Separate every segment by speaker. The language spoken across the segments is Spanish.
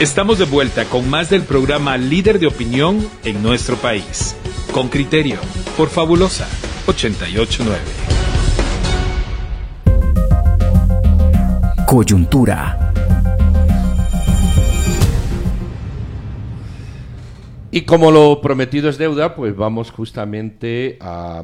Speaker 1: Estamos de vuelta con más del programa Líder de Opinión en nuestro país. Con criterio, por Fabulosa 889.
Speaker 2: Coyuntura.
Speaker 3: Y como lo prometido es deuda, pues vamos justamente a,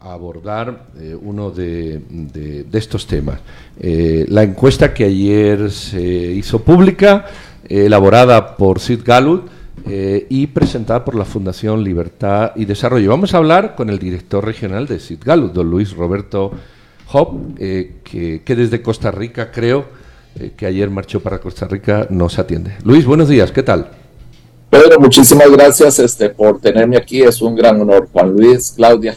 Speaker 3: abordar eh, uno de, estos temas. Eh, la encuesta que ayer se hizo pública elaborada por Sid Gallup eh, y presentada por la Fundación Libertad y Desarrollo. Vamos a hablar con el director regional de Sid Gallup, don Luis Roberto Hop, eh, que, desde Costa Rica, creo eh, que ayer marchó para Costa Rica, nos atiende. Luis, buenos días, ¿qué tal?
Speaker 4: Pedro, muchísimas gracias este, por tenerme aquí, es un gran honor. Juan Luis, Claudia.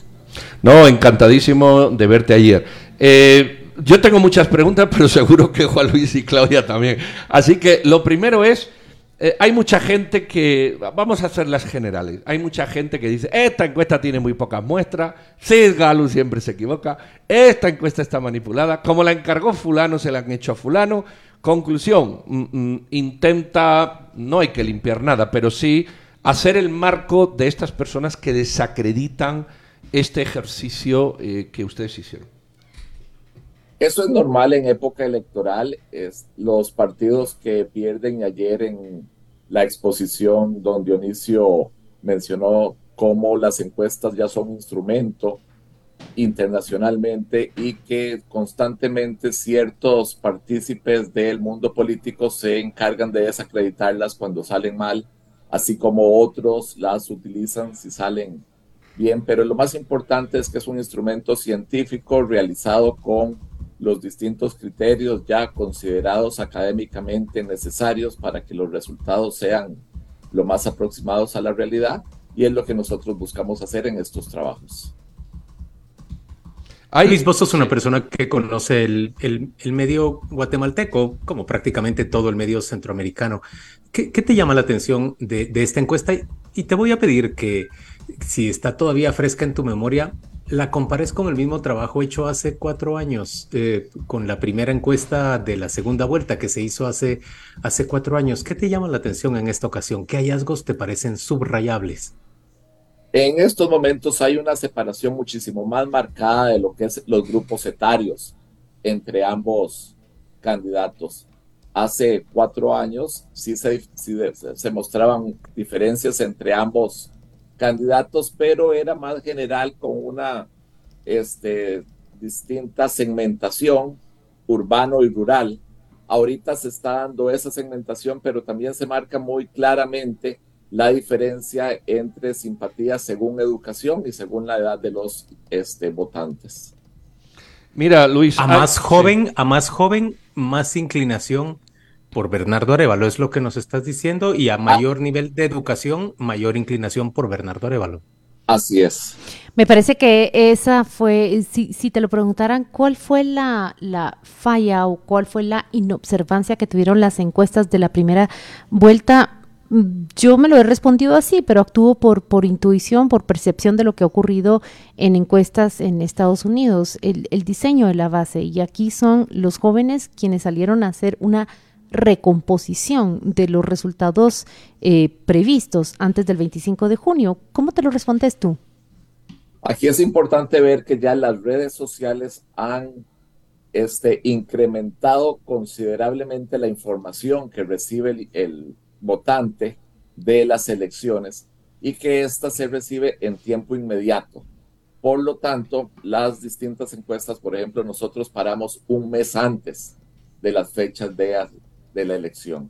Speaker 3: No, encantadísimo de verte ayer. Eh, yo tengo muchas preguntas, pero seguro que Juan Luis y Claudia también. Así que lo primero es, eh, hay mucha gente que, vamos a hacer las generales, hay mucha gente que dice, esta encuesta tiene muy pocas muestras, Cis Galo siempre se equivoca, esta encuesta está manipulada, como la encargó fulano, se la han hecho a fulano. Conclusión, mm, mm, intenta, no hay que limpiar nada, pero sí hacer el marco de estas personas que desacreditan este ejercicio eh, que ustedes hicieron.
Speaker 4: Eso es normal en época electoral. Es los partidos que pierden ayer en la exposición, don Dionisio mencionó cómo las encuestas ya son instrumento internacionalmente y que constantemente ciertos partícipes del mundo político se encargan de desacreditarlas cuando salen mal, así como otros las utilizan si salen bien, pero lo más importante es que es un instrumento científico realizado con los distintos criterios ya considerados académicamente necesarios para que los resultados sean lo más aproximados a la realidad y es lo que nosotros buscamos hacer en estos trabajos.
Speaker 5: Luis, vos sos una persona que conoce el, medio guatemalteco, como prácticamente todo el medio centroamericano. ¿Qué, te llama la atención de, de, esta encuesta? Y te voy a pedir que, si está todavía fresca en tu memoria, la compares con el mismo trabajo hecho hace cuatro años, eh, con la primera encuesta de la segunda vuelta que se hizo hace, hace cuatro años. ¿Qué te llama la atención en esta ocasión? ¿Qué hallazgos te parecen subrayables?
Speaker 4: En estos momentos hay una separación muchísimo más marcada de lo que es los grupos etarios entre ambos candidatos. Hace cuatro años sí se, se mostraban diferencias entre ambos candidatos, pero era más general con una este, distinta segmentación urbano y rural. Ahorita se está dando esa segmentación, pero también se marca muy claramente la diferencia entre simpatías según educación y según la edad de los este, votantes.
Speaker 5: Mira, Luis. A ah, más joven, a más joven, más inclinación por Bernardo Arevalo, es lo que nos estás diciendo, y a ah. mayor nivel de educación, mayor inclinación por Bernardo Arevalo.
Speaker 4: Así es.
Speaker 6: Me parece que esa fue, si, si te lo preguntaran, ¿cuál fue la, la, falla o cuál fue la inobservancia que tuvieron las encuestas de la primera vuelta? Yo me lo he respondido así, pero actúo por, por intuición, por percepción de lo que ha ocurrido en encuestas en Estados Unidos, el, el diseño de la base. Y aquí son los jóvenes quienes salieron a hacer una recomposición de los resultados eh, previstos antes del 25 de junio. ¿Cómo te lo respondes tú?
Speaker 4: Aquí es importante ver que ya las redes sociales han este, incrementado considerablemente la información que recibe el, el votante de las elecciones y que ésta se recibe en tiempo inmediato. Por lo tanto, las distintas encuestas, por ejemplo, nosotros paramos un mes antes de las fechas de de la elección.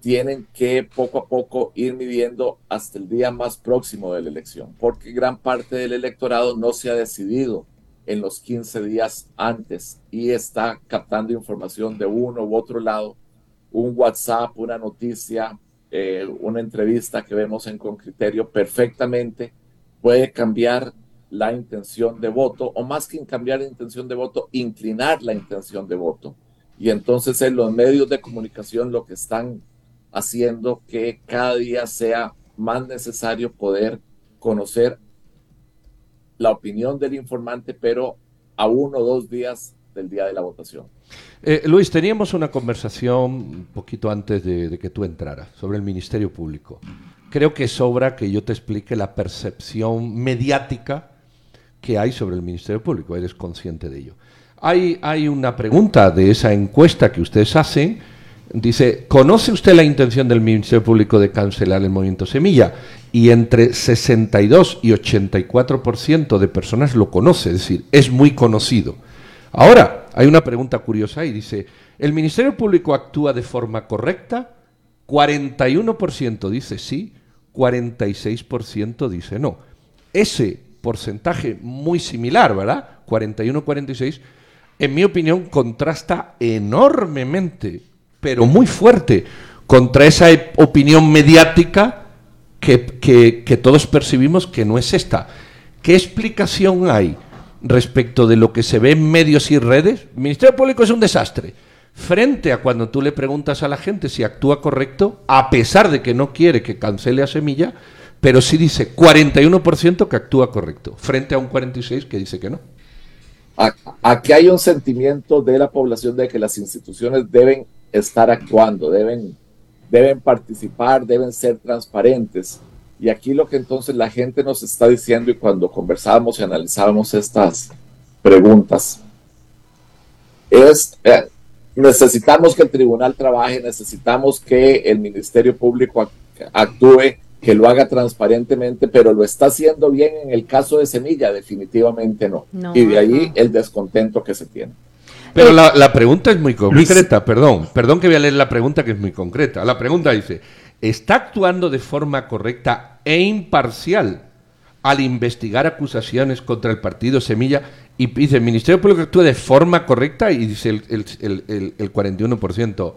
Speaker 4: Tienen que poco a poco ir midiendo hasta el día más próximo de la elección, porque gran parte del electorado no se ha decidido en los 15 días antes y está captando información de uno u otro lado, un WhatsApp, una noticia, eh, una entrevista que vemos en con criterio perfectamente puede cambiar la intención de voto o más que cambiar la intención de voto, inclinar la intención de voto. Y entonces en los medios de comunicación lo que están haciendo que cada día sea más necesario poder conocer la opinión del informante, pero a uno o dos días del día de la votación.
Speaker 3: Eh, Luis, teníamos una conversación un poquito antes de, de, que tú entraras sobre el Ministerio Público. Creo que sobra que yo te explique la percepción mediática que hay sobre el Ministerio Público. Eres consciente de ello. Hay, una pregunta de esa encuesta que ustedes hacen. Dice, ¿conoce usted la intención del Ministerio Público de cancelar el movimiento Semilla? Y entre 62 y 84% de personas lo conoce, es decir, es muy conocido. Ahora, hay una pregunta curiosa y dice, ¿el Ministerio Público actúa de forma correcta? 41% dice sí, 46% dice no. Ese porcentaje muy similar, ¿verdad? 41-46, en mi opinión, contrasta enormemente, pero muy fuerte, contra esa opinión mediática que, que, que todos percibimos que no es esta. ¿Qué explicación hay respecto de lo que se ve en medios y redes? El Ministerio Público es un desastre. Frente a cuando tú le preguntas a la gente si actúa correcto, a pesar de que no quiere que cancele a Semilla, pero sí dice 41% que actúa correcto, frente a un 46% que dice que no.
Speaker 4: Aquí hay un sentimiento de la población de que las instituciones deben estar actuando, deben, deben participar, deben ser transparentes. Y aquí lo que entonces la gente nos está diciendo y cuando conversábamos y analizábamos estas preguntas es, eh, necesitamos que el tribunal trabaje, necesitamos que el Ministerio Público actúe, que lo haga transparentemente, pero lo está haciendo bien en el caso de Semilla, definitivamente no. no y de ahí no. el descontento que se tiene.
Speaker 3: Pero la, la pregunta es muy concreta, Luis. perdón, perdón que voy a leer la pregunta que es muy concreta. La pregunta dice, ¿está actuando de forma correcta e imparcial al investigar acusaciones contra el partido Semilla? Y dice, el Ministerio Público actúa de forma correcta y dice el, el, el, el 41%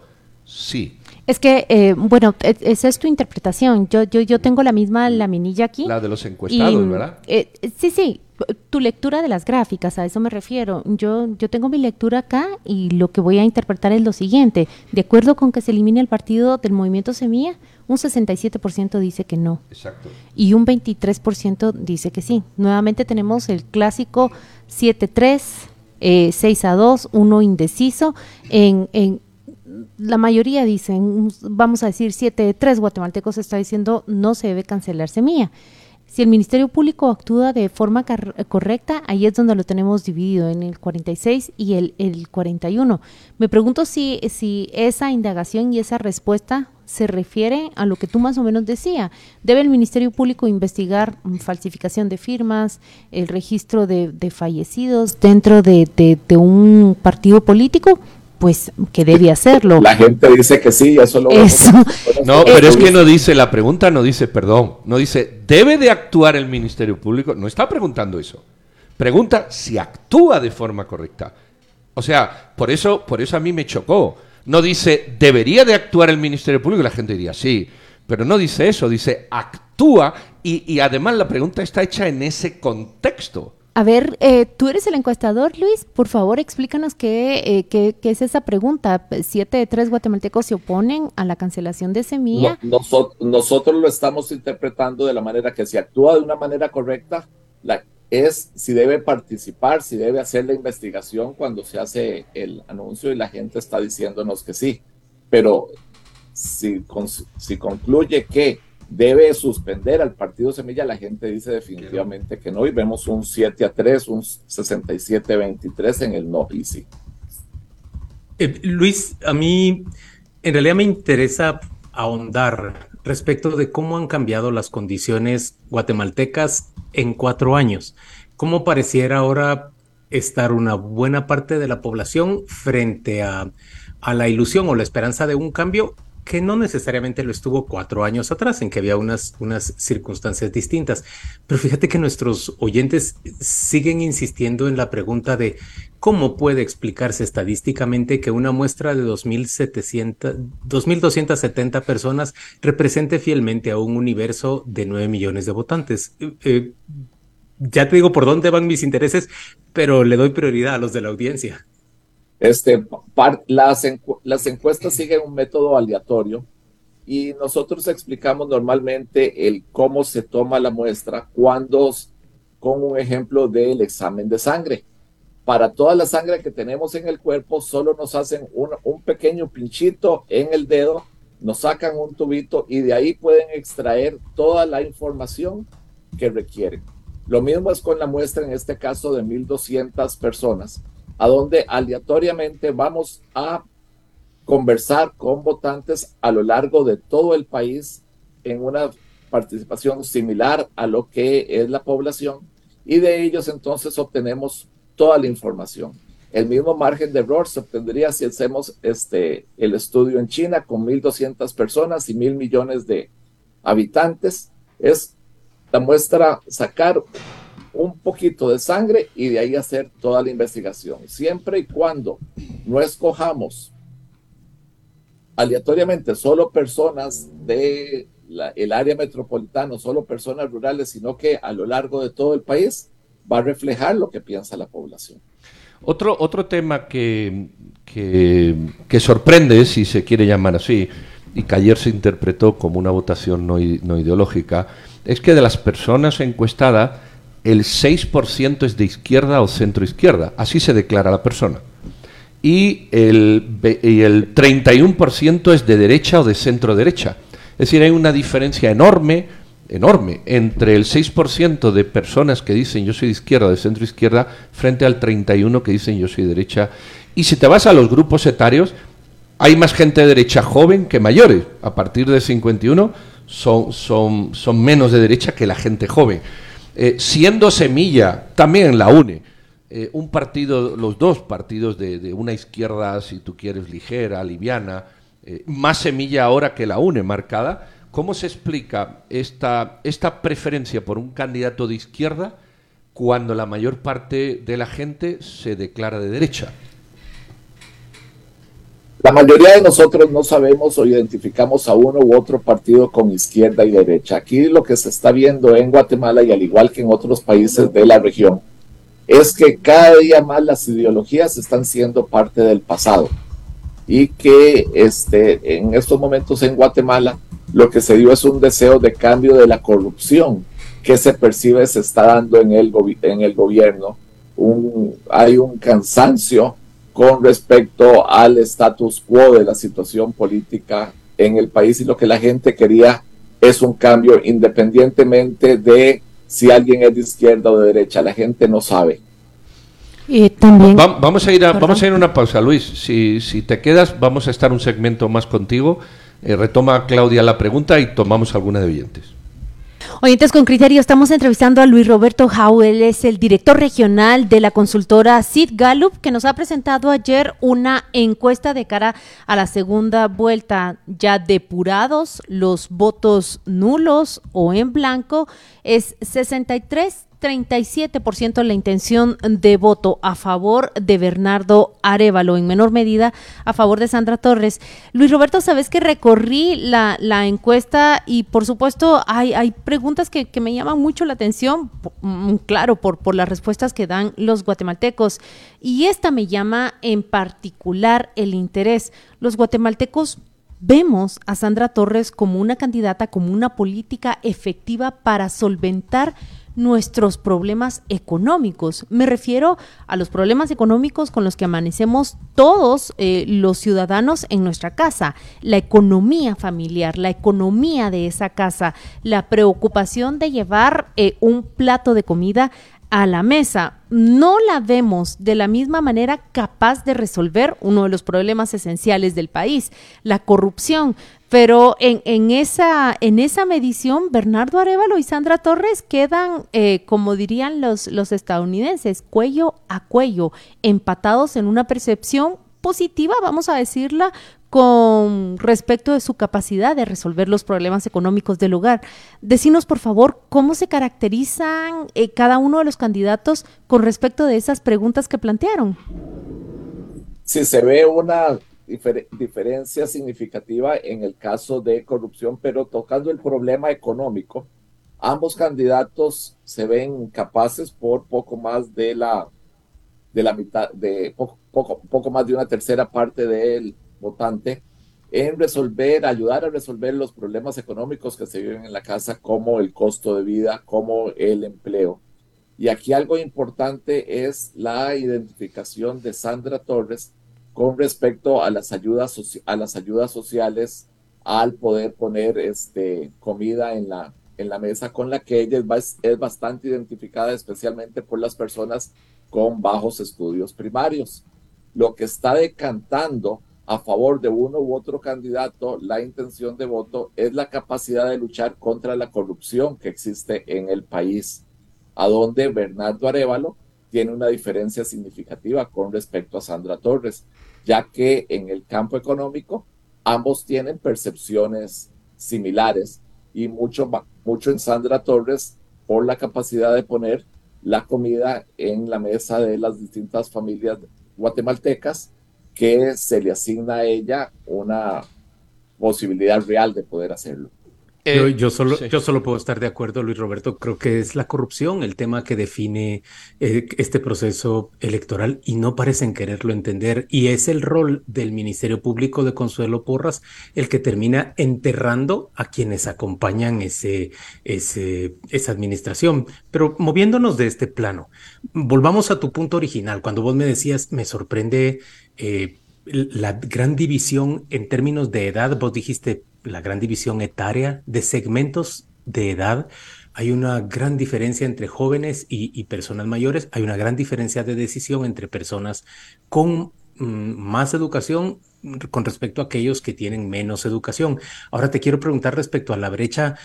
Speaker 3: sí.
Speaker 6: Es que, eh, bueno, esa es tu interpretación. Yo, yo, yo tengo la misma laminilla aquí.
Speaker 3: La de los encuestados, y, ¿verdad?
Speaker 6: Eh, sí, sí. Tu lectura de las gráficas, a eso me refiero. Yo, yo tengo mi lectura acá y lo que voy a interpretar es lo siguiente. De acuerdo con que se elimine el partido del movimiento Semilla, un 67% dice que no.
Speaker 3: Exacto.
Speaker 6: Y un 23% dice que sí. Nuevamente tenemos el clásico 7-3, eh, 6 a 2, uno indeciso. En, en, la mayoría dicen, vamos a decir 7 de 3 guatemaltecos está diciendo no se debe cancelar semilla. Si el Ministerio Público actúa de forma correcta, ahí es donde lo tenemos dividido en el 46 y el, el 41. Me pregunto si, si esa indagación y esa respuesta se refiere a lo que tú más o menos decía. ¿Debe el Ministerio Público investigar falsificación de firmas, el registro de, fallecidos dentro de, de, de un partido político? Pues que debe hacerlo.
Speaker 4: La gente dice que sí, eso lo
Speaker 6: eso.
Speaker 3: No, pero es que no dice, la pregunta no dice, perdón, no dice, ¿debe de actuar el Ministerio Público? No está preguntando eso. Pregunta si actúa de forma correcta. O sea, por eso, por eso a mí me chocó. No dice, ¿debería de actuar el Ministerio Público? La gente diría, sí. Pero no dice eso, dice, actúa y, y además la pregunta está hecha en ese contexto.
Speaker 6: A ver, eh, tú eres el encuestador, Luis. Por favor, explícanos qué, eh, qué, qué, es esa pregunta. Siete de tres guatemaltecos se oponen a la cancelación de semilla.
Speaker 4: No, nosotros, lo estamos interpretando de la manera que si actúa de una manera correcta, es si debe participar, si debe hacer la investigación cuando se hace el anuncio y la gente está diciéndonos que sí. Pero si, si concluye que debe suspender al partido Semilla, la gente dice definitivamente que no y vemos un 7 a 3, un 67 a 23 en el no y sí.
Speaker 5: Eh, Luis, a mí en realidad me interesa ahondar respecto de cómo han cambiado las condiciones guatemaltecas en cuatro años. ¿Cómo pareciera ahora estar una buena parte de la población frente a la ilusión o la esperanza de un cambio que no necesariamente lo estuvo cuatro años atrás, en que había unas, unas circunstancias distintas. Pero fíjate que nuestros oyentes siguen insistiendo en la pregunta de cómo puede explicarse estadísticamente que una muestra de 2.270 personas represente fielmente a un universo de 9 millones de votantes. Eh, ya te digo por dónde van mis intereses, pero le doy prioridad a los de la audiencia.
Speaker 4: Este, par, las, las encuestas siguen un método aleatorio y nosotros explicamos normalmente el cómo se toma la muestra cuando con un ejemplo del examen de sangre. para toda la sangre que tenemos en el cuerpo, solo nos hacen un, un pequeño pinchito en el dedo, nos sacan un tubito y de ahí pueden extraer toda la información que requieren. Lo mismo es con la muestra, en este caso de 1.200 personas, a donde aleatoriamente vamos a conversar con votantes a lo largo de todo el país en una participación similar a lo que es la población y de ellos entonces obtenemos toda la información. El mismo margen de error se obtendría si hacemos este, el estudio en China con 1.200 personas y mil millones de habitantes. Es la muestra sacar un poquito de sangre y de ahí hacer toda la investigación. Siempre y cuando no escojamos aleatoriamente solo personas de el área metropolitana, solo personas rurales, sino que a lo largo de todo el país va a reflejar lo que piensa la población.
Speaker 3: Otro, otro tema que, que, sorprende, si se quiere llamar así, y que ayer se interpretó como una votación no, no ideológica, es que de las personas encuestadas, el 6% es de izquierda o centro izquierda. Así se declara la persona. Y el, y el 31% es de derecha o de centro derecha. Es decir, hay una diferencia enorme, enorme, entre el 6% de personas que dicen yo soy de izquierda o de centro izquierda frente al 31% que dicen yo soy de derecha. Y si te vas a los grupos etarios, hay más gente de derecha joven que mayores. A partir de 51 son, son, son menos de derecha que la gente joven. Eh, siendo Semilla, también la une. Eh, un partido, los dos partidos de, una izquierda, si tú quieres, ligera, liviana, eh, más semilla ahora que la UNE marcada. ¿Cómo se explica esta, esta preferencia por un candidato de izquierda cuando la mayor parte de la gente se declara de derecha?
Speaker 4: La mayoría de nosotros no sabemos o identificamos a uno u otro partido con izquierda y derecha. Aquí lo que se está viendo en Guatemala y al igual que en otros países de la región es que cada día más las ideologías están siendo parte del pasado y que este, en estos momentos en Guatemala lo que se dio es un deseo de cambio de la corrupción que se percibe se está dando en el, gobierno. Hay un cansancio con respecto al status quo de la situación política en el país y lo que la gente quería es un cambio independientemente de si alguien es de izquierda o de derecha. La gente no sabe
Speaker 3: también, vamos, a ir a, vamos a ir una pausa, Luis. Si, si te quedas, vamos a estar un segmento más contigo. Eh, retoma Claudia la pregunta y tomamos alguna de oyentes.
Speaker 6: Oyentes con criterio, estamos entrevistando a Luis Roberto Jau, es el director regional de la consultora Sid Gallup, que nos ha presentado ayer una encuesta de cara a la segunda vuelta, ya depurados los votos nulos o en blanco, es 63 37% la intención de voto a favor de Bernardo Arevalo, en menor medida a favor de Sandra Torres. Luis Roberto, sabes que recorrí la, encuesta y por supuesto hay, preguntas que, me llaman mucho la atención, mm, claro, por, por las respuestas que dan los guatemaltecos. Y esta me llama en particular el interés. Los guatemaltecos vemos a Sandra Torres como una candidata, como una política efectiva para solventar nuestros problemas económicos. Me refiero a los problemas económicos con los que amanecemos todos eh, los ciudadanos en nuestra casa, la economía familiar, la economía de esa casa, la preocupación de llevar eh, un plato de comida a la mesa. No la vemos de la misma manera capaz de resolver uno de los problemas esenciales del país, la corrupción. Pero en, en, esa, en esa medición, Bernardo Arevalo y Sandra Torres quedan, eh, como dirían los, los estadounidenses, cuello a cuello, empatados en una percepción positiva, vamos a decirla, con respecto de su capacidad de resolver los problemas económicos del hogar. Decinos, por favor, cómo se caracterizan eh, cada uno de los candidatos con respecto de esas preguntas que plantearon.
Speaker 4: Si se ve una diferencia significativa en el caso de corrupción, pero tocando el problema económico, ambos candidatos se ven capaces por poco más de la de la mitad de poco, poco, poco más de una tercera parte del votante en resolver, ayudar a resolver los problemas económicos que se viven en la casa, como el costo de vida, como el empleo. Y aquí algo importante es la identificación de Sandra Torres con respecto a las ayudas, a las ayudas sociales, al poder poner este, comida en la, mesa, con la que ella es, es bastante identificada, especialmente por las personas con bajos estudios primarios. Lo que está decantando a favor de uno u otro candidato, la intención de voto es la capacidad de luchar contra la corrupción que existe en el país, a donde Bernardo Arevalo tiene una diferencia significativa con respecto a Sandra Torres, ya que en el campo económico ambos tienen percepciones similares y mucho, mucho en Sandra Torres por la capacidad de poner la comida en la mesa de las distintas familias guatemaltecas que se le asigna a ella una posibilidad real de poder hacerlo.
Speaker 5: Eh, yo, solo, yo solo puedo estar de acuerdo, Luis Roberto. Creo que es la corrupción el tema que define eh, este proceso electoral y no parecen quererlo entender. Y es el rol del Ministerio Público de Consuelo Porras el que termina enterrando a quienes acompañan ese, ese, esa administración. Pero moviéndonos de este plano, volvamos a tu punto original. Cuando vos me decías, me sorprende. Eh, la gran división en términos de edad, vos dijiste la gran división etaria de segmentos de edad. Hay una gran diferencia entre jóvenes y, personas mayores. Hay una gran diferencia de decisión entre personas con mm, más educación con respecto a aquellos que tienen menos educación. Ahora te quiero preguntar respecto a la brecha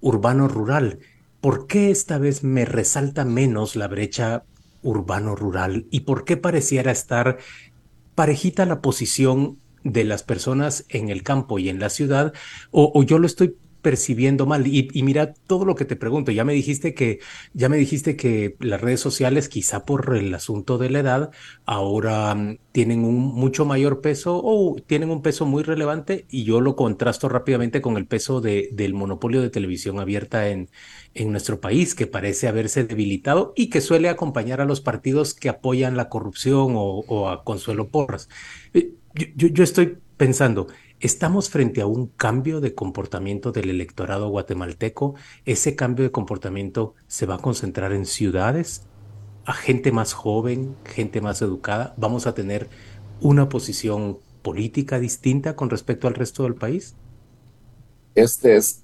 Speaker 5: urbano-rural. ¿Por qué esta vez me resalta menos la brecha urbano-rural y por qué pareciera estar parejita la posición de las personas en el campo y en la ciudad, o, yo lo estoy percibiendo mal. Y, mira todo lo que te pregunto. Ya me dijiste que, ya me dijiste que las redes sociales, quizá por el asunto de la edad, ahora mm, tienen un mucho mayor peso o tienen un peso muy relevante. Y yo lo contrasto rápidamente con el peso de, del monopolio de televisión abierta en, en nuestro país, que parece haberse debilitado y que suele acompañar a los partidos que apoyan la corrupción o, a Consuelo Porras. Yo, estoy pensando, ¿estamos frente a un cambio de comportamiento del electorado guatemalteco? ¿Ese cambio de comportamiento se va a concentrar en ciudades? ¿A gente más joven, gente más educada? ¿Vamos a tener una posición política distinta con respecto al resto del país?
Speaker 4: Este es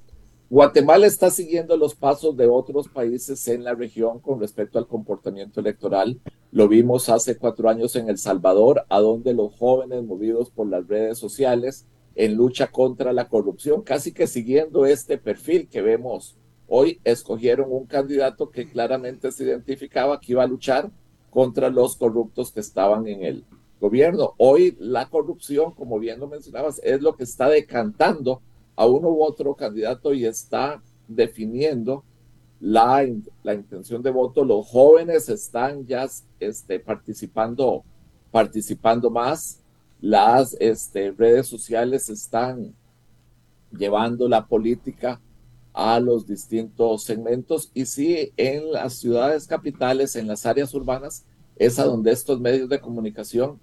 Speaker 4: Guatemala está siguiendo los pasos de otros países en la región con respecto al comportamiento electoral. Lo vimos hace cuatro años en El Salvador, a donde los jóvenes movidos por las redes sociales en lucha contra la corrupción, casi que siguiendo este perfil que vemos hoy, escogieron un candidato que claramente se identificaba que iba a luchar contra los corruptos que estaban en el gobierno. Hoy la corrupción, como bien lo mencionabas, es lo que está decantando a uno u otro candidato y está definiendo la, la intención de voto. Los jóvenes están ya este, participando, participando más. Las este, redes sociales están llevando la política a los distintos segmentos y sí, en las ciudades capitales, en las áreas urbanas, es a donde estos medios de comunicación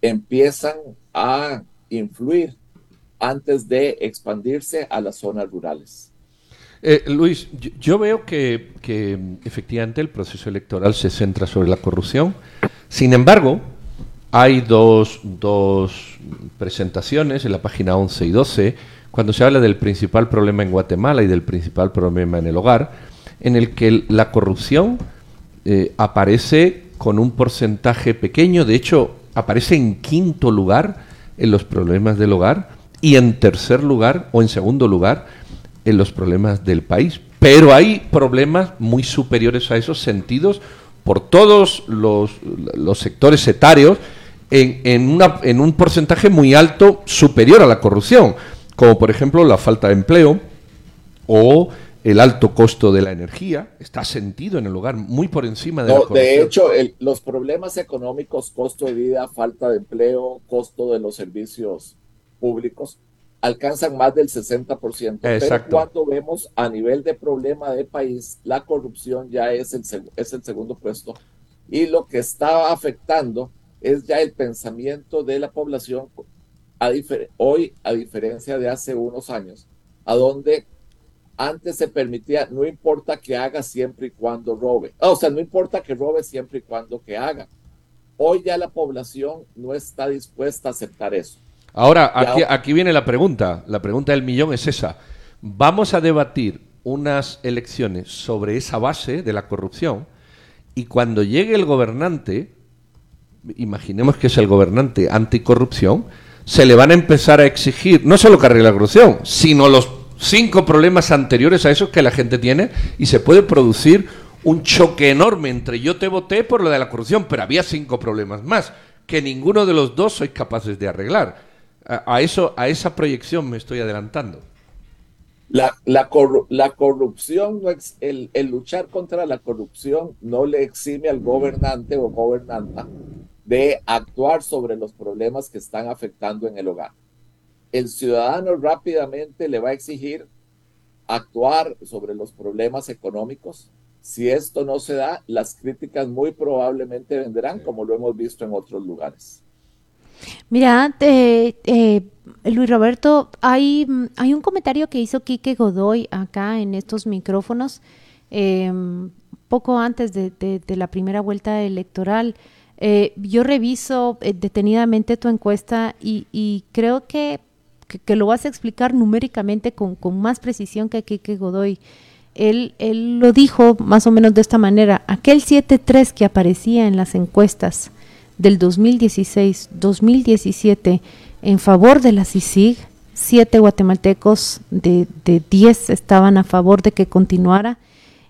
Speaker 4: empiezan a influir antes de expandirse a las zonas rurales.
Speaker 3: Eh, Luis, yo, veo que, efectivamente el proceso electoral se centra sobre la corrupción. Sin embargo, hay dos, dos, presentaciones en la página 11 y 12, cuando se habla del principal problema en Guatemala y del principal problema en el hogar, en el que la corrupción eh, aparece con un porcentaje pequeño, de hecho aparece en quinto lugar en los problemas del hogar, y en tercer lugar o en segundo lugar en los problemas del país. Pero hay problemas muy superiores a esos sentidos por todos los, sectores etarios en, en, una, en un porcentaje muy alto superior a la corrupción, como por ejemplo la falta de empleo o el alto costo de la energía, está sentido en el hogar muy por encima de la corrupción.
Speaker 4: De hecho, los problemas económicos, costo de vida, falta de empleo, costo de los servicios públicos alcanzan más del 60%. Pero cuando vemos a nivel de problema de país, la corrupción ya es el, es el segundo puesto. Y lo que está afectando es ya el pensamiento de la población a hoy, a diferencia de hace unos años, a donde antes se permitía, no importa que haga siempre y cuando robe. O sea, no importa que robe siempre y cuando que haga. Hoy ya la población no está dispuesta a aceptar eso.
Speaker 3: Ahora, aquí, aquí viene la pregunta. La pregunta del millón es esa. Vamos a debatir unas elecciones sobre esa base de la corrupción y cuando llegue el gobernante, imaginemos que es el gobernante anticorrupción, se le van a empezar a exigir no solo que arregle la corrupción, sino los cinco problemas anteriores a esos que la gente tiene y se puede producir un choque enorme entre yo te voté por lo de la corrupción, pero había cinco problemas más que ninguno de los dos sois capaces de arreglar. A, eso, a esa proyección me estoy adelantando.
Speaker 4: La, la, la corrupción, el, el, luchar contra la corrupción no le exime al gobernante o gobernanta de actuar sobre los problemas que están afectando en el hogar. El ciudadano rápidamente le va a exigir actuar sobre los problemas económicos. Si esto no se da, las críticas muy probablemente vendrán, como lo hemos visto en otros lugares.
Speaker 6: Mira, eh, Luis Roberto, hay, hay un comentario que hizo Quique Godoy acá en estos micrófonos em, poco antes de, la primera vuelta electoral. Eh, yo reviso eh, detenidamente tu encuesta y, creo que, lo vas a explicar numéricamente con, con más precisión que Quique Godoy. Él, él, lo dijo más o menos de esta manera, aquel 7-3 que aparecía en las encuestas del 2016-2017 en favor de la CICIG, siete guatemaltecos de, de 10 estaban a favor de que continuara,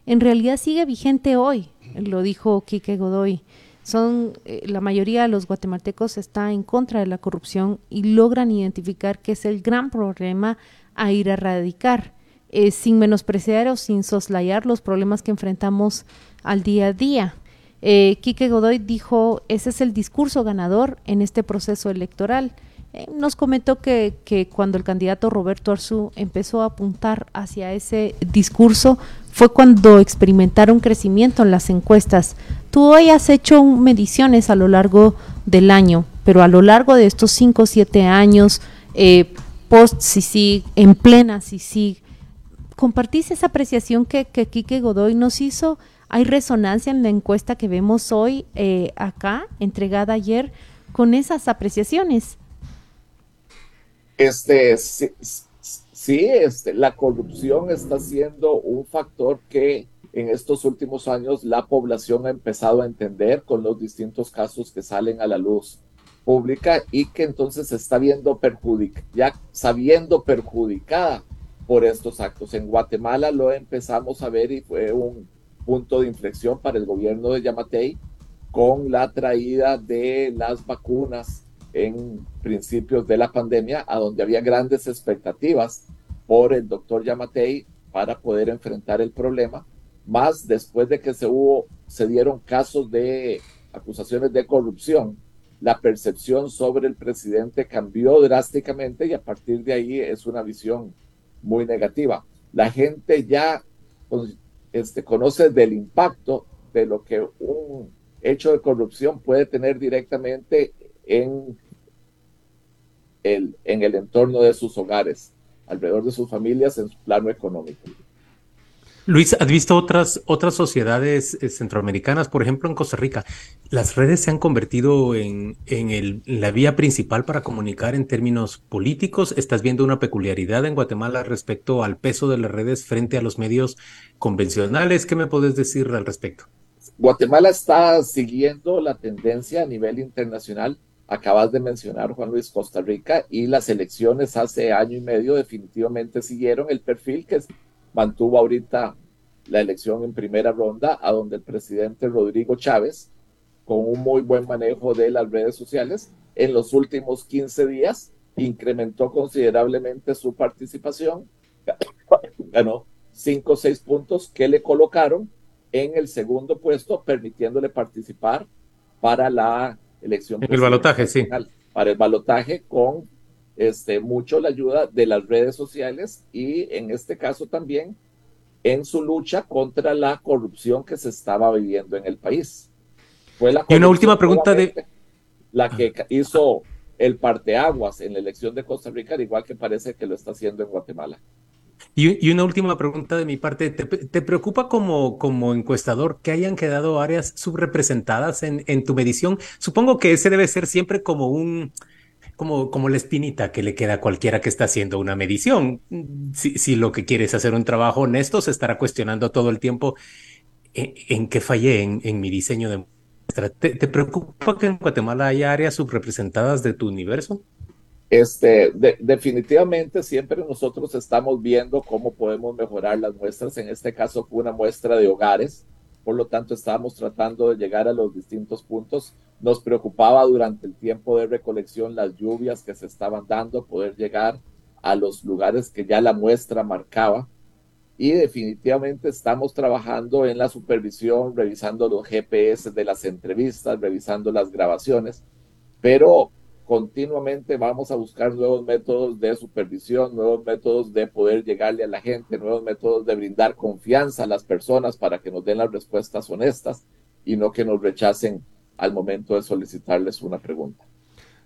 Speaker 6: en realidad sigue vigente hoy, lo dijo Quique Godoy. Son, eh, la mayoría de los guatemaltecos está en contra de la corrupción y logran identificar que es el gran problema a ir a erradicar, eh, sin menospreciar o sin soslayar los problemas que enfrentamos al día a día. Eh, Quique Godoy dijo, ese es el discurso ganador en este proceso electoral. Eh, nos comentó que, que, cuando el candidato Roberto Arzú empezó a apuntar hacia ese discurso fue cuando experimentaron crecimiento en las encuestas. Tú hoy has hecho mediciones a lo largo del año, pero a lo largo de estos 5 o 7 años, eh, post-CICIG, en plena CICIG, ¿compartís esa apreciación que, que Quique Godoy nos hizo? ¿Hay resonancia en la encuesta que vemos hoy eh, acá, entregada ayer, con esas apreciaciones?
Speaker 4: Este, sí, sí, este, la corrupción está siendo un factor que en estos últimos años la población ha empezado a entender con los distintos casos que salen a la luz pública y que entonces se está viendo perjudicada, ya sabiendo perjudicada por estos actos. En Guatemala lo empezamos a ver y fue un punto de inflexión para el gobierno de Yamatei con la traída de las vacunas en principios de la pandemia, a donde había grandes expectativas por el doctor Yamatei para poder enfrentar el problema, más después de que se hubo, se dieron casos de acusaciones de corrupción, la percepción sobre el presidente cambió drásticamente y a partir de ahí es una visión muy negativa. La gente ya pues, este, conoce del impacto de lo que un hecho de corrupción puede tener directamente en el, en el entorno de sus hogares, alrededor de sus familias en su plano económico.
Speaker 5: Luis, ¿has visto otras, otras sociedades eh, centroamericanas? Por ejemplo, en Costa Rica, las redes se han convertido en, en, el, la vía principal para comunicar en términos políticos. ¿Estás viendo una peculiaridad en Guatemala respecto al peso de las redes frente a los medios convencionales? ¿Qué me puedes decir al respecto?
Speaker 4: Guatemala está siguiendo la tendencia a nivel internacional. Acabas de mencionar, Juan Luis, Costa Rica, y las elecciones hace año y medio definitivamente siguieron el perfil que mantuvo ahorita la elección en primera ronda, a donde el presidente Rodrigo Chávez, con un muy buen manejo de las redes sociales, en los últimos 15 días incrementó considerablemente su participación, ganó 5 o 6 puntos que le colocaron en el segundo puesto, permitiéndole participar para la elección.
Speaker 5: el balotaje, sí.
Speaker 4: Para el balotaje con este, mucho la ayuda de las redes sociales y en este caso también en su lucha contra la corrupción que se estaba viviendo en el país.
Speaker 5: Fue la y una última pregunta de...
Speaker 4: La que hizo el parteaguas en la elección de Costa Rica, al igual que parece que lo está haciendo en Guatemala.
Speaker 5: Y, una última pregunta de mi parte. ¿Te, preocupa como, como encuestador que hayan quedado áreas subrepresentadas en, en tu medición? Supongo que ese debe ser siempre como un, como, como la espinita que le queda a cualquiera que está haciendo una medición. Si, si lo que quiere es hacer un trabajo honesto, se estará cuestionando todo el tiempo en, en qué fallé en, en, mi diseño de muestra. ¿Te, ¿Te, preocupa que en Guatemala haya áreas subrepresentadas de tu universo?
Speaker 4: Este, definitivamente siempre nosotros estamos viendo cómo podemos mejorar las muestras. En este caso fue una muestra de hogares, por lo tanto estábamos tratando de llegar a los distintos puntos. Nos preocupaba durante el tiempo de recolección las lluvias que se estaban dando, poder llegar a los lugares que ya la muestra marcaba. Y definitivamente estamos trabajando en la supervisión, revisando los GPS de las entrevistas, revisando las grabaciones, pero continuamente vamos a buscar nuevos métodos de supervisión, nuevos métodos de poder llegarle a la gente, nuevos métodos de brindar confianza a las personas para que nos den las respuestas honestas y no que nos rechacen al momento de solicitarles una pregunta.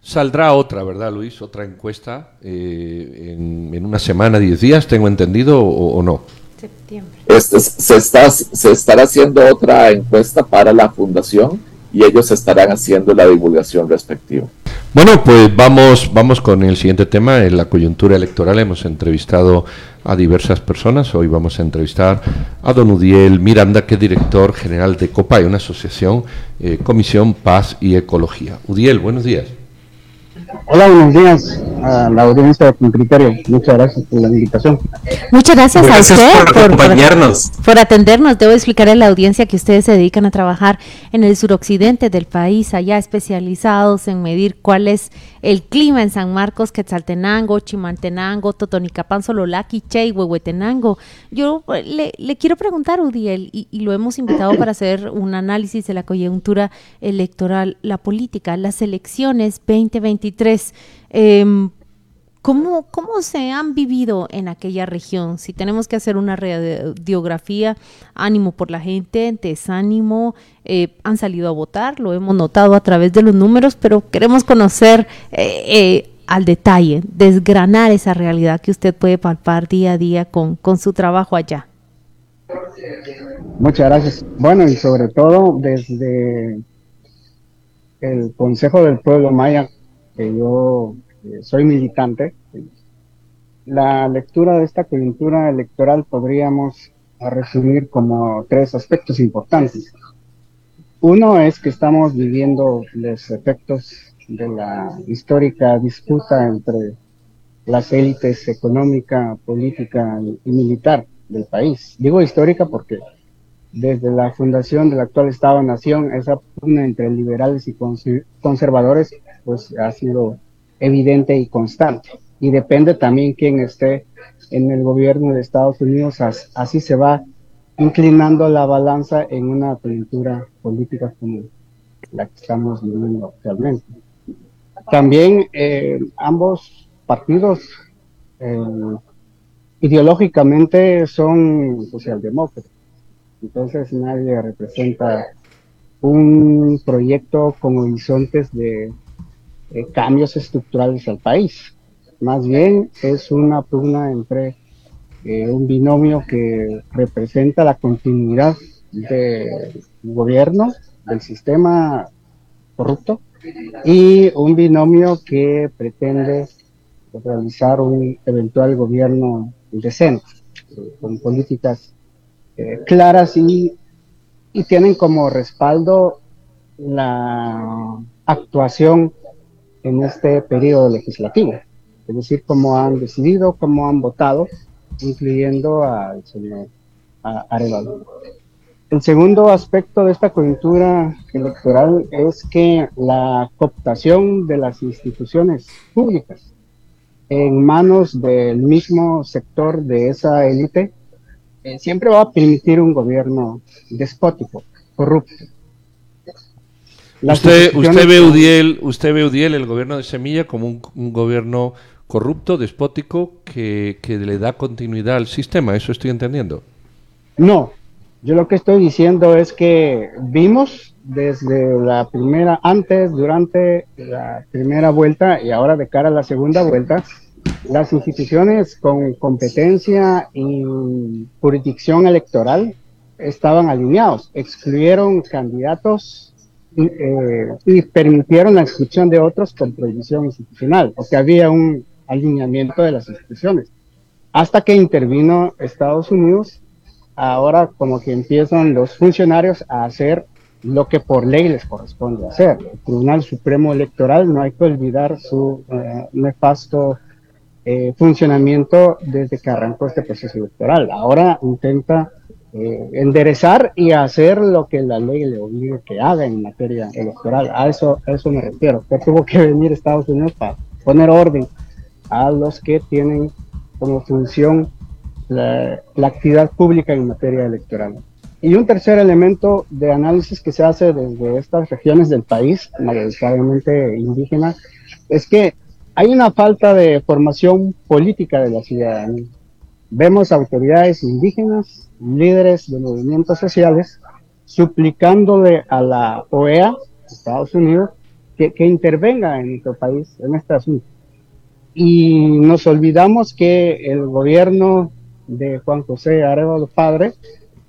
Speaker 3: Saldrá otra, ¿verdad, Luis? Otra encuesta eh, en, una semana, diez días, tengo entendido, o, no.
Speaker 4: Septiembre. Este, se, está, se estará haciendo otra encuesta para la fundación y ellos estarán haciendo la divulgación respectiva.
Speaker 3: Bueno, pues vamos, vamos con el siguiente tema. En la coyuntura electoral hemos entrevistado a diversas personas. Hoy vamos a entrevistar a don Udiel Miranda, que es director general de COPAI, una asociación, eh, Comisión Paz y Ecología. Udiel, buenos días.
Speaker 2: Hola, buenos días a la audiencia con criterio. Muchas gracias por la invitación.
Speaker 6: Muchas gracias, a usted
Speaker 5: por, acompañarnos.
Speaker 6: Por, atendernos. Debo explicar a la audiencia que ustedes se dedican a trabajar en el suroccidente del país, allá especializados en medir cuál es el clima en San Marcos, Quetzaltenango, Chimantenango, Totonicapán, Sololaki, Che Huehuetenango. Yo eh, le, quiero preguntar, Udiel, y, y lo hemos invitado para hacer un análisis de la coyuntura electoral, la política, las elecciones 2023. Em, ¿Cómo, ¿Cómo se han vivido en aquella región? Si tenemos que hacer una radiografía, ánimo por la gente, desánimo, eh, han salido a votar, lo hemos notado a través de los números, pero queremos conocer eh, eh, al detalle, desgranar esa realidad que usted puede palpar día a día con, con su trabajo allá.
Speaker 2: Muchas gracias. Bueno, y sobre todo desde el Consejo del Pueblo Maya, que yo eh, soy militante, la lectura de esta coyuntura electoral podríamos resumir como tres aspectos importantes. Uno es que estamos viviendo los efectos de la histórica disputa entre las élites económica, política y militar del país. Digo histórica porque desde la fundación del actual Estado-Nación, esa pugna entre liberales y conservadores, pues ha sido evidente y constante. Y depende también quién esté en el gobierno de Estados Unidos, así se va inclinando la balanza en una coyuntura política como la que estamos viviendo actualmente. También eh, ambos partidos eh, ideológicamente son socialdemócratas, entonces nadie representa un proyecto con horizontes de eh, cambios estructurales al país. Más bien es una pugna entre eh, un binomio que representa la continuidad del gobierno, del sistema corrupto, y un binomio que pretende realizar un eventual gobierno decente, con políticas eh, claras y, y tienen como respaldo la actuación en este periodo legislativo, es decir, cómo han decidido, cómo han votado, incluyendo al señor Arevalo. El segundo aspecto de esta coyuntura electoral es que la cooptación de las instituciones públicas en manos del mismo sector de esa élite eh, siempre va a permitir un gobierno despótico, corrupto,
Speaker 3: Usted, usted, ve Udiel, usted ve Udiel, el gobierno de Semilla, como un, gobierno corrupto, despótico, que, le da continuidad al sistema. ¿Eso estoy entendiendo?
Speaker 2: No, yo lo que estoy diciendo es que vimos desde la primera, antes, durante la primera vuelta y ahora de cara a la segunda vuelta, las instituciones con competencia y jurisdicción electoral estaban alineados, excluyeron candidatos eh, y permitieron la inscripción de otros con prohibición institucional, sea, había un alineamiento de las instituciones. Hasta que intervino Estados Unidos, ahora como que empiezan los funcionarios a hacer lo que por ley les corresponde hacer. El Tribunal Supremo Electoral, no hay que olvidar su eh, nefasto eh, funcionamiento desde que arrancó este proceso electoral. Ahora intenta eh, enderezar y hacer lo que la ley le obliga que haga en materia electoral. A eso, eso me refiero. Que tuvo que venir Estados Unidos para poner orden a los que tienen como función la, la actividad pública en materia electoral. Y un tercer elemento de análisis que se hace desde estas regiones del país, mayoritariamente indígenas, es que hay una falta de formación política de la ciudadanía. Vemos autoridades indígenas, líderes de movimientos sociales, suplicándole a la OEA, Estados Unidos, que, que intervenga en nuestro país en este asunto. Y nos olvidamos que el gobierno de Juan José Arevalo Padre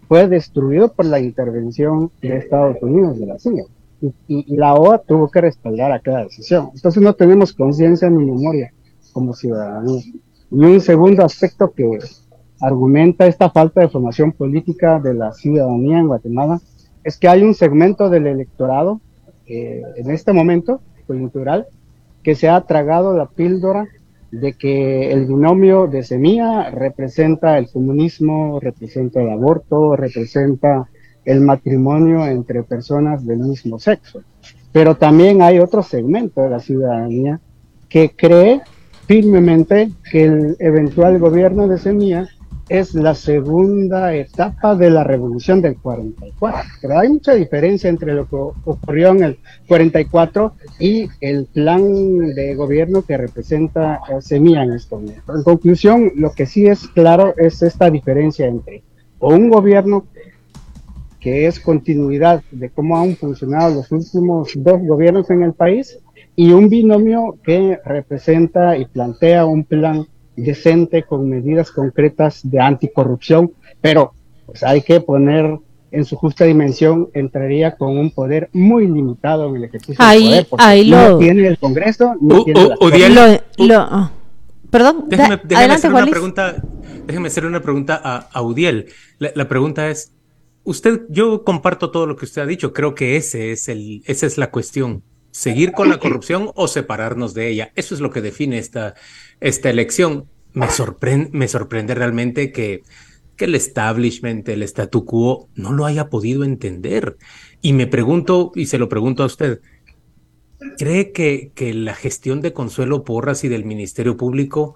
Speaker 2: fue destruido por la intervención de Estados Unidos, de la CIA. Y, y, la OEA tuvo que respaldar aquella decisión. Entonces no tenemos conciencia ni memoria como ciudadanos. Y un segundo aspecto que argumenta esta falta de formación política de la ciudadanía en Guatemala es que hay un segmento del electorado eh, en este momento coyuntural que se ha tragado la píldora de que el binomio de semilla representa el comunismo, representa el aborto, representa el matrimonio entre personas del mismo sexo. Pero también hay otro segmento de la ciudadanía que cree firmemente que el eventual gobierno de semilla es la segunda etapa de la revolución del 44. Pero hay mucha diferencia entre lo que ocurrió en el 44 y el plan de gobierno que representa Semilla en este momento. En conclusión, lo que sí es claro es esta diferencia entre o un gobierno que es continuidad de cómo han funcionado los últimos dos gobiernos en el país y un binomio que representa y plantea un plan decente con medidas concretas de anticorrupción, pero pues hay que poner en su justa dimensión, entraría con un poder muy limitado en el ejercicio
Speaker 6: ahí,
Speaker 2: del poder,
Speaker 6: ahí
Speaker 2: no
Speaker 6: lo...
Speaker 2: tiene el Congreso, no tiene
Speaker 5: U-
Speaker 2: las
Speaker 5: Udiel,
Speaker 6: Lo- lo- ah. perdón,
Speaker 5: Déjeme,
Speaker 6: da-
Speaker 5: déjeme
Speaker 6: adelante,
Speaker 5: hacer una pregunta. Déjeme hacer una pregunta a, a Udiel. La, la pregunta es: Usted, yo comparto todo lo que usted ha dicho. Creo que ese es el, esa es la cuestión. Seguir con la corrupción o separarnos de ella. Eso es lo que define esta, esta elección. Me sorprende, me sorprende realmente que, el establishment, el statu quo, no lo haya podido entender. Y me pregunto, y se lo pregunto a usted, ¿cree que, que la gestión de Consuelo Porras y del Ministerio Público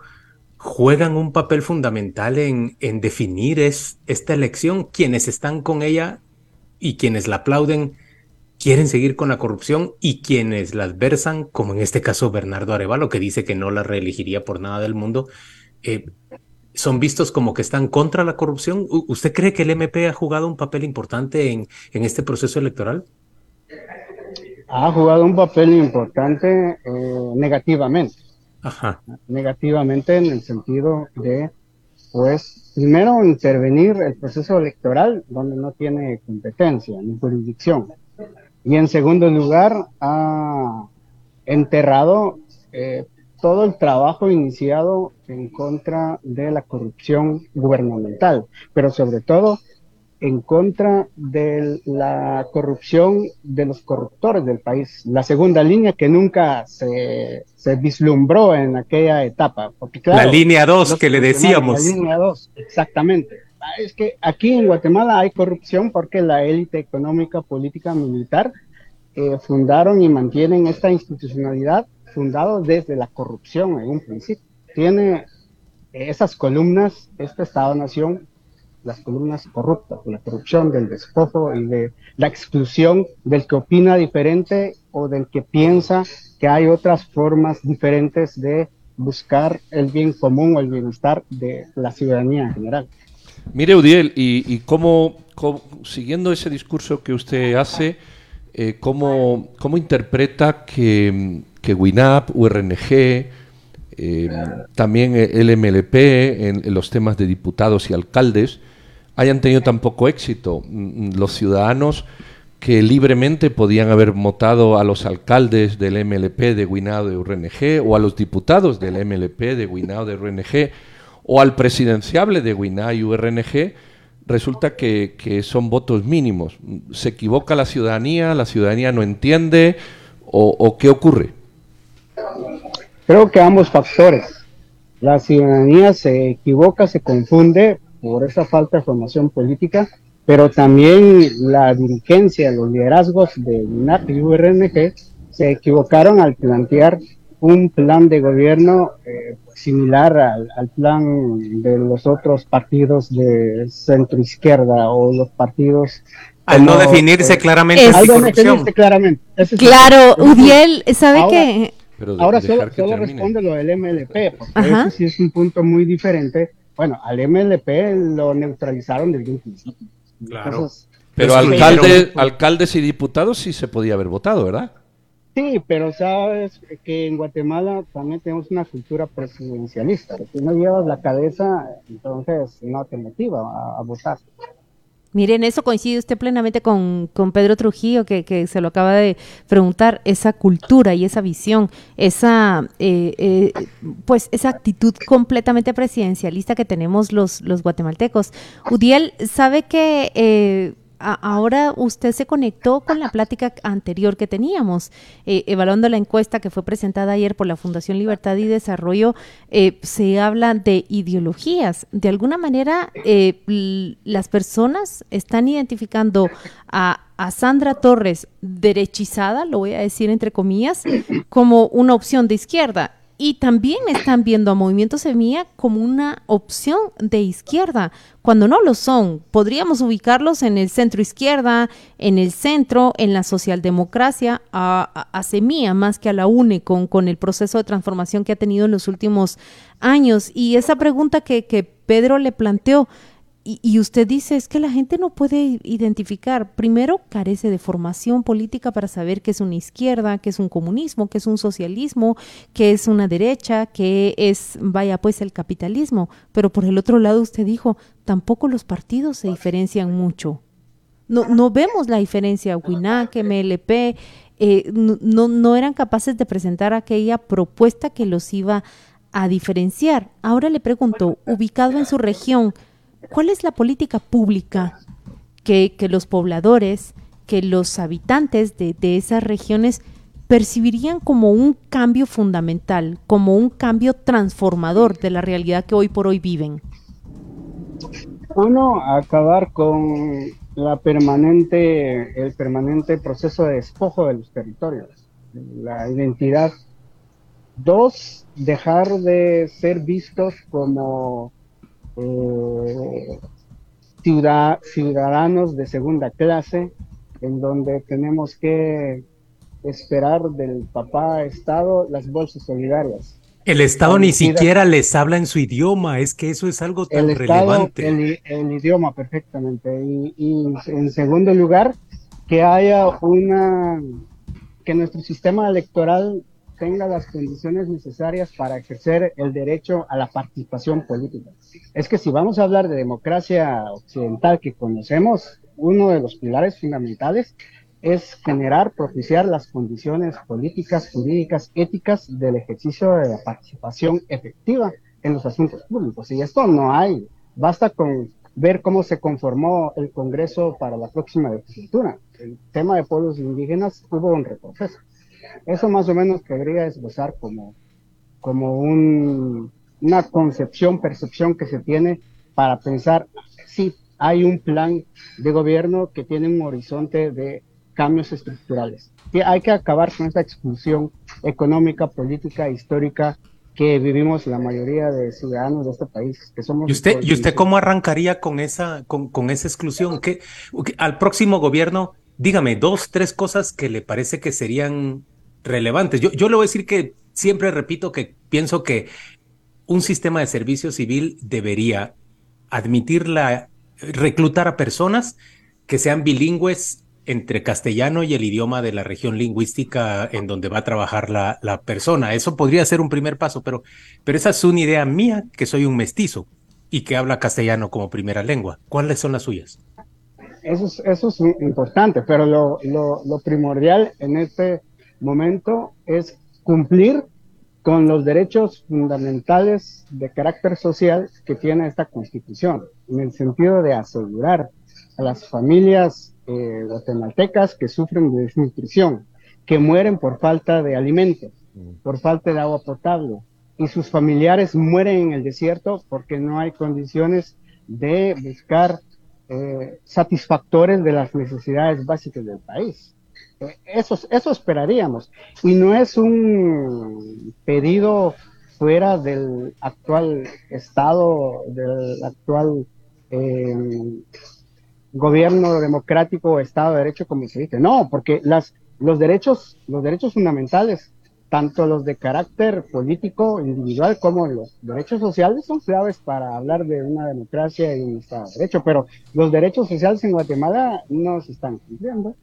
Speaker 5: juegan un papel fundamental en, en definir es, esta elección? Quienes están con ella y quienes la aplauden quieren seguir con la corrupción y quienes la adversan, como en este caso Bernardo Arevalo, que dice que no la reelegiría por nada del mundo, eh, son vistos como que están contra la corrupción. ¿U- ¿Usted cree que el MP ha jugado un papel importante en, en este proceso electoral?
Speaker 2: Ha jugado un papel importante eh, negativamente.
Speaker 5: Ajá.
Speaker 2: negativamente en el sentido de, pues, primero intervenir el proceso electoral donde no tiene competencia ni jurisdicción. Y en segundo lugar, ha enterrado eh, todo el trabajo iniciado en contra de la corrupción gubernamental, pero sobre todo en contra de la corrupción de los corruptores del país. La segunda línea que nunca se, se vislumbró en aquella etapa. Porque, claro,
Speaker 5: la línea 2
Speaker 2: los
Speaker 5: que le decíamos.
Speaker 2: La línea 2, exactamente. Ah, Es que aquí en Guatemala hay corrupción porque la élite económica, política, militar eh, fundaron y mantienen esta institucionalidad fundado desde la corrupción en un principio. Tiene esas columnas, este Estado-Nación, las columnas corruptas, la corrupción del despojo y de la exclusión del que opina diferente o del que piensa que hay otras formas diferentes de buscar el bien común o el bienestar de la ciudadanía en general.
Speaker 3: Mire, Udiel, y, y cómo, siguiendo ese discurso que usted hace, eh, cómo, cómo interpreta que, que WINAP, URNG, eh, también el MLP en, los temas de diputados y alcaldes hayan tenido tan poco éxito. Mm, los ciudadanos que libremente podían haber votado a los alcaldes del MLP de Guinao de RNG o a los diputados del MLP de Guinao de RNG o al presidenciable de Guinao y URNG, resulta que, son votos mínimos. ¿Se equivoca la ciudadanía? ¿La ciudadanía no entiende? ¿O, qué ocurre?
Speaker 2: Creo que ambos factores. La ciudadanía se equivoca, se confunde por esa falta de formación política, pero también la dirigencia, los liderazgos de UNAP y URNG se equivocaron al plantear un plan de gobierno eh, similar al, plan de los otros partidos de centro izquierda o los partidos
Speaker 5: al no definirse claramente
Speaker 2: al no definirse claramente.
Speaker 6: Claro Udiel sabe que
Speaker 2: ahora solo, responde lo del MLP porque eso sí es un punto muy diferente. Bueno al MLP lo neutralizaron desde un principio
Speaker 3: claro pero alcaldes alcaldes y diputados sí se podía haber votado verdad
Speaker 2: Sí, pero sabes que en Guatemala también tenemos una cultura presidencialista. Si no llevas la cabeza, entonces no te motiva a, votar.
Speaker 6: Miren, eso coincide usted plenamente con, Pedro Trujillo, que, se lo acaba de preguntar, esa cultura y esa visión, esa eh, eh, pues esa actitud completamente presidencialista que tenemos los, los guatemaltecos. Udiel, ¿sabe que eh, ahora usted se conectó con la plática anterior que teníamos, eh, evaluando la encuesta que fue presentada ayer por la Fundación Libertad y Desarrollo, eh, se habla de ideologías. De alguna manera, eh, las personas están identificando a, a Sandra Torres derechizada, lo voy a decir entre comillas, como una opción de izquierda y también están viendo a Movimiento Semilla como una opción de izquierda, cuando no lo son. Podríamos ubicarlos en el centro izquierda, en el centro, en la socialdemocracia, a, Semilla más que a la UNE con, con, el proceso de transformación que ha tenido en los últimos años. Y esa pregunta que, que Pedro le planteó, y, usted dice, es que la gente no puede identificar, primero carece de formación política para saber qué es una izquierda, qué es un comunismo, qué es un socialismo, qué es una derecha, qué es, vaya pues, el capitalismo. Pero por el otro lado usted dijo, tampoco los partidos se diferencian mucho. No, no vemos la diferencia, WINAC, MLP, eh, no, no eran capaces de presentar aquella propuesta que los iba a diferenciar. Ahora le pregunto, ubicado en su región, ¿Cuál es la política pública que, los pobladores, que los habitantes de, esas regiones percibirían como un cambio fundamental, como un cambio transformador de la realidad que hoy por hoy viven?
Speaker 2: Uno, acabar con la permanente, el permanente proceso de despojo de los territorios, la identidad. Dos, dejar de ser vistos como eh, ciudadanos de segunda clase, en donde tenemos que esperar del papá Estado las bolsas solidarias.
Speaker 5: El Estado ni siquiera les habla en su idioma, es que eso es algo tan relevante.
Speaker 2: El, idioma, perfectamente. y en segundo lugar, que haya una, que nuestro sistema electoral tenga las condiciones necesarias para ejercer el derecho a la participación política. Es que si vamos a hablar de democracia occidental que conocemos, uno de los pilares fundamentales es generar, propiciar las condiciones políticas, jurídicas, éticas del ejercicio de la participación efectiva en los asuntos públicos. Y esto no hay. Basta con ver cómo se conformó el Congreso para la próxima legislatura. El tema de pueblos indígenas hubo un retroceso. Eso más o menos podría esbozar como, como un, una concepción, percepción que se tiene para pensar si hay un plan de gobierno que tiene un horizonte de cambios estructurales. hay que acabar con esta exclusión económica, política, histórica que vivimos la mayoría de ciudadanos de este país, que somos...
Speaker 5: ¿Y usted, ¿y usted cómo arrancaría con esa, con, con esa exclusión? ¿Qué, al próximo gobierno, dígame dos, tres cosas que le parece que serían relevantes. Yo, yo le voy a decir que siempre repito que pienso que un sistema de servicio civil debería admitir la, reclutar a personas que sean bilingües entre castellano y el idioma de la región lingüística en donde va a trabajar la, la persona. Eso podría ser un primer paso, pero, pero esa es una idea mía, que soy un mestizo y que habla castellano como primera lengua. ¿Cuáles son las suyas?
Speaker 2: Eso es, eso es importante, pero lo, lo, lo primordial en este momento es cumplir con los derechos fundamentales de carácter social que tiene esta constitución, en el sentido de asegurar a las familias eh, guatemaltecas que sufren de desnutrición, que mueren por falta de alimentos, por falta de agua potable, y sus familiares mueren en el desierto porque no hay condiciones de buscar eh, satisfactores de las necesidades básicas del país. Eso, eso esperaríamos. Y no es un pedido fuera del actual Estado, del actual eh, gobierno democrático Estado de Derecho, como se dice. No, porque las, los, derechos, los derechos fundamentales, tanto los de carácter político individual como los derechos sociales, son claves para hablar de una democracia y un Estado de Derecho. Pero los derechos sociales en Guatemala no se están cumpliendo.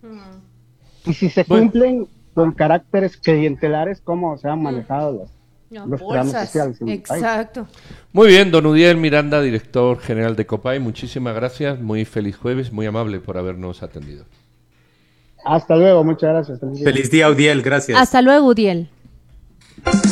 Speaker 2: Y si se cumplen con caracteres clientelares, ¿cómo se han manejado los,
Speaker 6: No,
Speaker 2: los programas
Speaker 6: bolsas.
Speaker 2: sociales en el país?
Speaker 6: Exacto.
Speaker 3: Muy bien, don Udiel Miranda, director general de COPAI, muchísimas gracias, muy feliz jueves, muy amable por habernos atendido.
Speaker 2: Hasta luego, muchas gracias.
Speaker 5: Feliz día, Udiel, gracias.
Speaker 6: Hasta luego, Udiel.